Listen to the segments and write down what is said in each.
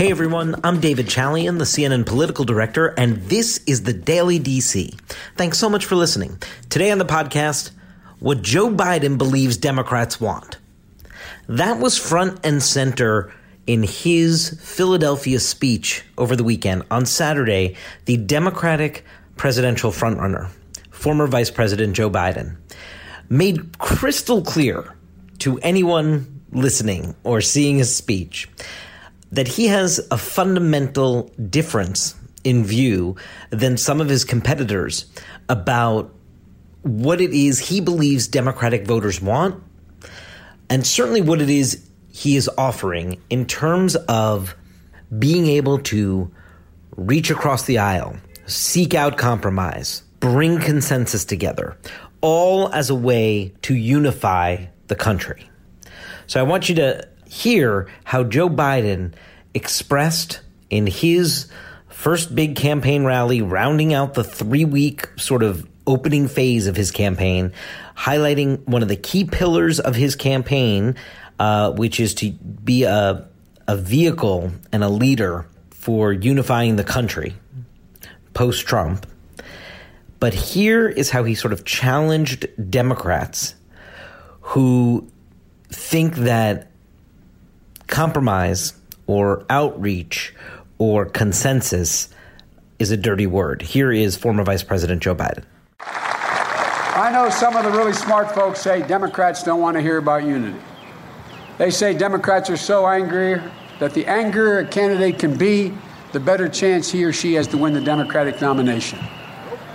Hey everyone, I'm David Chalian, the CNN political director, and this is the Daily DC. Thanks so much for listening. Today on the podcast, what Joe Biden believes Democrats want. That was front and center in his Philadelphia speech over the weekend. On Saturday, the Democratic presidential frontrunner, former Vice President Joe Biden, made crystal clear to anyone listening or seeing his speech that he has a fundamental difference in view than some of his competitors about what it is he believes Democratic voters want, and certainly what it is he is offering in terms of being able to reach across the aisle, seek out compromise, bring consensus together, all as a way to unify the country. So I want you to hear how Joe Biden expressed in his first big campaign rally, rounding out the three week sort of opening phase of his campaign, highlighting one of the key pillars of his campaign, uh, which is to be a, a vehicle and a leader for unifying the country post Trump. But here is how he sort of challenged Democrats who think that compromise or outreach or consensus is a dirty word. Here is former Vice President Joe Biden. I know some of the really smart folks say Democrats don't want to hear about unity. They say Democrats are so angry that the angrier a candidate can be, the better chance he or she has to win the Democratic nomination.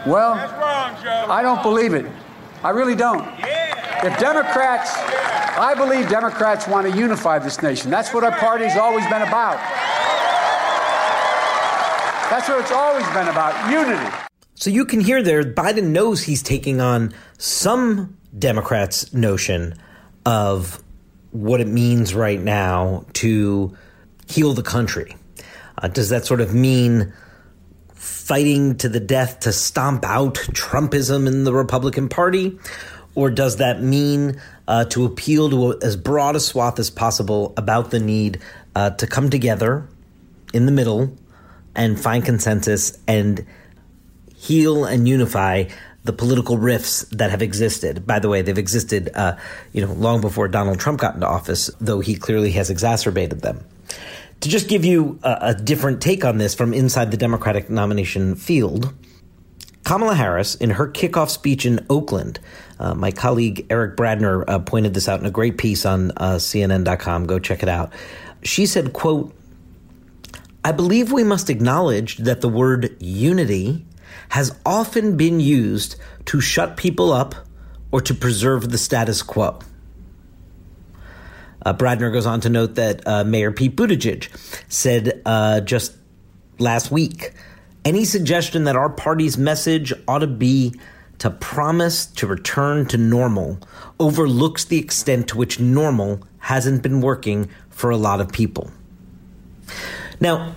Well, wrong, I don't believe it. I really don't. Yeah. If Democrats, I believe Democrats want to unify this nation. That's what our party's always been about. That's what it's always been about unity. So you can hear there, Biden knows he's taking on some Democrats' notion of what it means right now to heal the country. Uh, does that sort of mean fighting to the death to stomp out Trumpism in the Republican Party? Or does that mean uh, to appeal to as broad a swath as possible about the need uh, to come together in the middle and find consensus and heal and unify the political rifts that have existed. By the way, they've existed, uh, you know, long before Donald Trump got into office, though he clearly has exacerbated them. To just give you a, a different take on this from inside the Democratic nomination field, Kamala Harris, in her kickoff speech in Oakland, uh, my colleague Eric Bradner uh, pointed this out in a great piece on uh, CNN.com. Go check it out. She said, "quote I believe we must acknowledge that the word unity has often been used to shut people up or to preserve the status quo." Uh, Bradner goes on to note that uh, Mayor Pete Buttigieg said uh, just last week any suggestion that our party's message ought to be to promise to return to normal overlooks the extent to which normal hasn't been working for a lot of people. Now,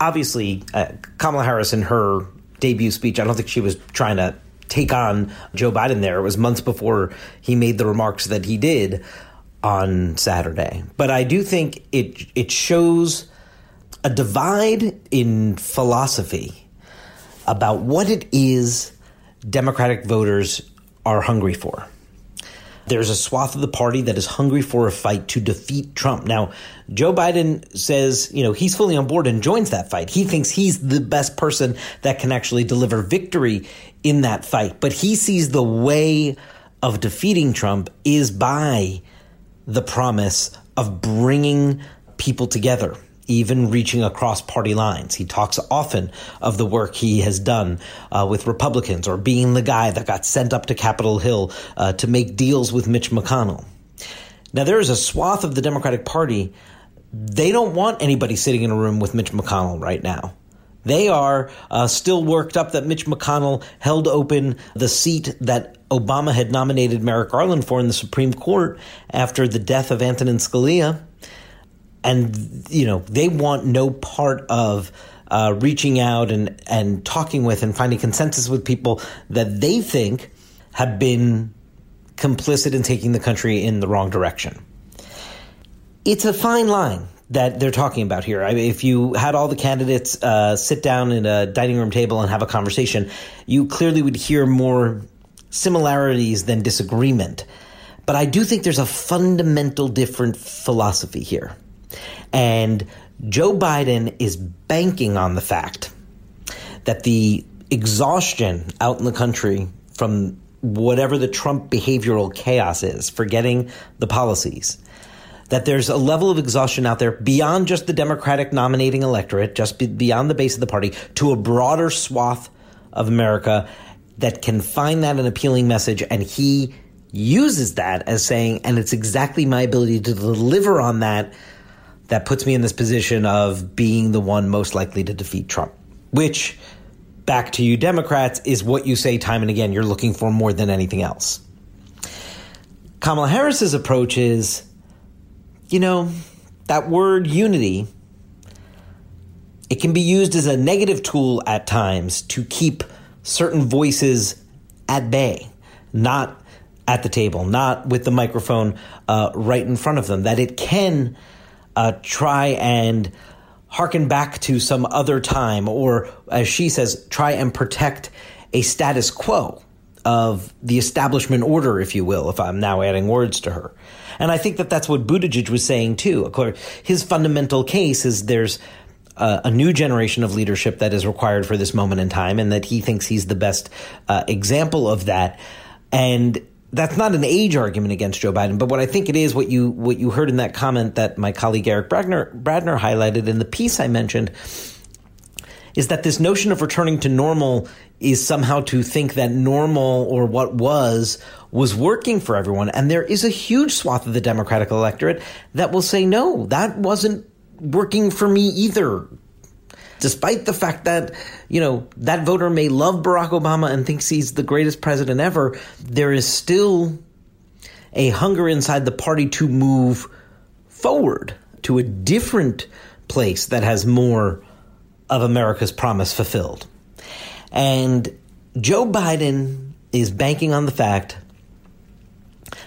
obviously, uh, Kamala Harris in her debut speech, I don't think she was trying to take on Joe Biden there. It was months before he made the remarks that he did on Saturday. But I do think it it shows a divide in philosophy about what it is Democratic voters are hungry for. There's a swath of the party that is hungry for a fight to defeat Trump. Now, Joe Biden says, you know, he's fully on board and joins that fight. He thinks he's the best person that can actually deliver victory in that fight. But he sees the way of defeating Trump is by the promise of bringing people together, even reaching across party lines. He talks often of the work he has done uh, with Republicans or being the guy that got sent up to Capitol Hill uh, to make deals with Mitch McConnell. Now, there is a swath of the Democratic Party. They don't want anybody sitting in a room with Mitch McConnell right now. They are uh, still worked up that Mitch McConnell held open the seat that Obama had nominated Merrick Garland for in the Supreme Court after the death of Antonin Scalia. And, you know, they want no part of uh, reaching out and, and talking with and finding consensus with people that they think have been complicit in taking the country in the wrong direction. It's a fine line that they're talking about here. I mean, if you had all the candidates uh, sit down in a dining room table and have a conversation, you clearly would hear more similarities than disagreement. But I do think there's a fundamental different philosophy here. And Joe Biden is banking on the fact that the exhaustion out in the country from whatever the Trump behavioral chaos is, forgetting the policies, that there's a level of exhaustion out there beyond just the Democratic nominating electorate, just beyond the base of the party, to a broader swath of America that can find that an appealing message. And he uses that as saying, and it's exactly my ability to deliver on that that puts me in this position of being the one most likely to defeat Trump, which, back to you Democrats, is what you say time and again you're looking for more than anything else. Kamala Harris's approach is you know, that word unity, it can be used as a negative tool at times to keep certain voices at bay, not at the table, not with the microphone uh, right in front of them, that it can uh, try and harken back to some other time, or as she says, try and protect a status quo of the establishment order, if you will, if I'm now adding words to her. And I think that that's what Buttigieg was saying too. Of course, His fundamental case is there's a new generation of leadership that is required for this moment in time, and that he thinks he's the best uh, example of that. And that's not an age argument against Joe Biden, but what I think it is, what you what you heard in that comment that my colleague Eric Bradner, Bradner highlighted in the piece I mentioned, is that this notion of returning to normal is somehow to think that normal or what was was working for everyone. And there is a huge swath of the Democratic electorate that will say, no, that wasn't working for me either. Despite the fact that, you know, that voter may love Barack Obama and thinks he's the greatest president ever, there is still a hunger inside the party to move forward to a different place that has more of America's promise fulfilled. And Joe Biden is banking on the fact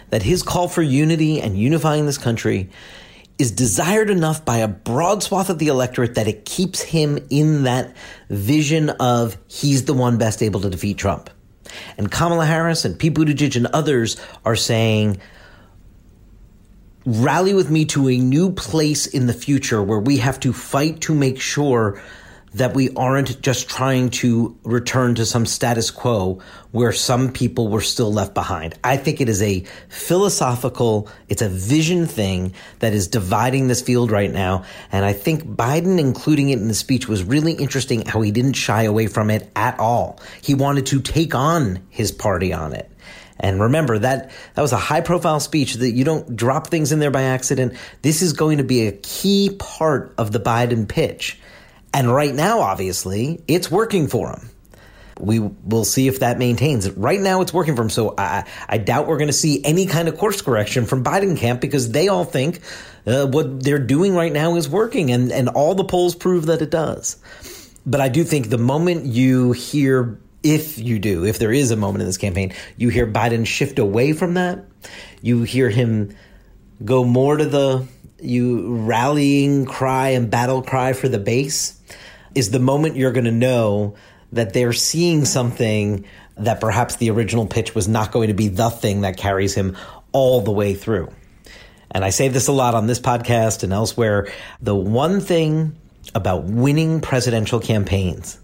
that his call for unity and unifying this country is desired enough by a broad swath of the electorate that it keeps him in that vision of he's the one best able to defeat Trump. And Kamala Harris and Pete Buttigieg and others are saying, rally with me to a new place in the future where we have to fight to make sure that we aren't just trying to return to some status quo where some people were still left behind. I think it is a philosophical, it's a vision thing that is dividing this field right now. And I think Biden including it in the speech was really interesting how he didn't shy away from it at all. He wanted to take on his party on it. And remember that that was a high profile speech that you don't drop things in there by accident. This is going to be a key part of the Biden pitch. And right now, obviously, it's working for him. We will see if that maintains. Right now, it's working for him. So I, I doubt we're going to see any kind of course correction from Biden camp because they all think uh, what they're doing right now is working, and and all the polls prove that it does. But I do think the moment you hear, if you do, if there is a moment in this campaign, you hear Biden shift away from that, you hear him go more to the you rallying cry and battle cry for the base is the moment you're going to know that they're seeing something that perhaps the original pitch was not going to be the thing that carries him all the way through. And I say this a lot on this podcast and elsewhere. The one thing about winning presidential campaigns,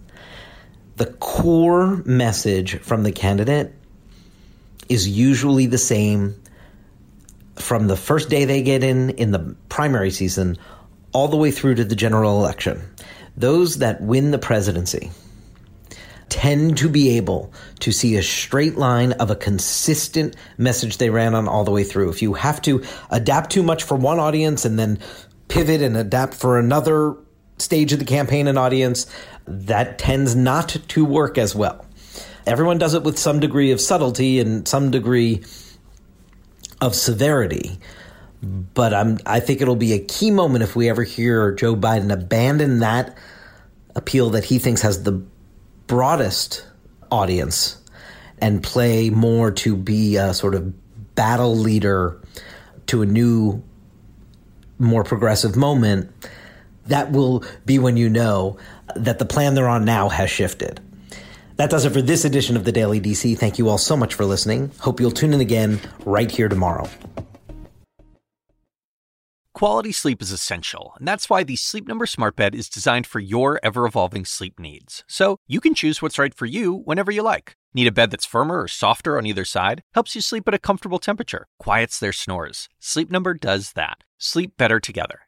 the core message from the candidate is usually the same from the first day they get in in the primary season all the way through to the general election those that win the presidency tend to be able to see a straight line of a consistent message they ran on all the way through. If you have to adapt too much for one audience and then pivot and adapt for another stage of the campaign and audience, that tends not to work as well. Everyone does it with some degree of subtlety and some degree of severity. But I'm, I think it'll be a key moment if we ever hear Joe Biden abandon that appeal that he thinks has the broadest audience and play more to be a sort of battle leader to a new more progressive moment, that will be when you know that the plan they're on now has shifted. That does it for this edition of the Daily DC. Thank you all so much for listening. Hope you'll tune in again right here tomorrow. Quality sleep is essential, and that's why the Sleep Number Smart Bed is designed for your ever evolving sleep needs. So you can choose what's right for you whenever you like. Need a bed that's firmer or softer on either side? Helps you sleep at a comfortable temperature, quiets their snores. Sleep Number does that. Sleep better together.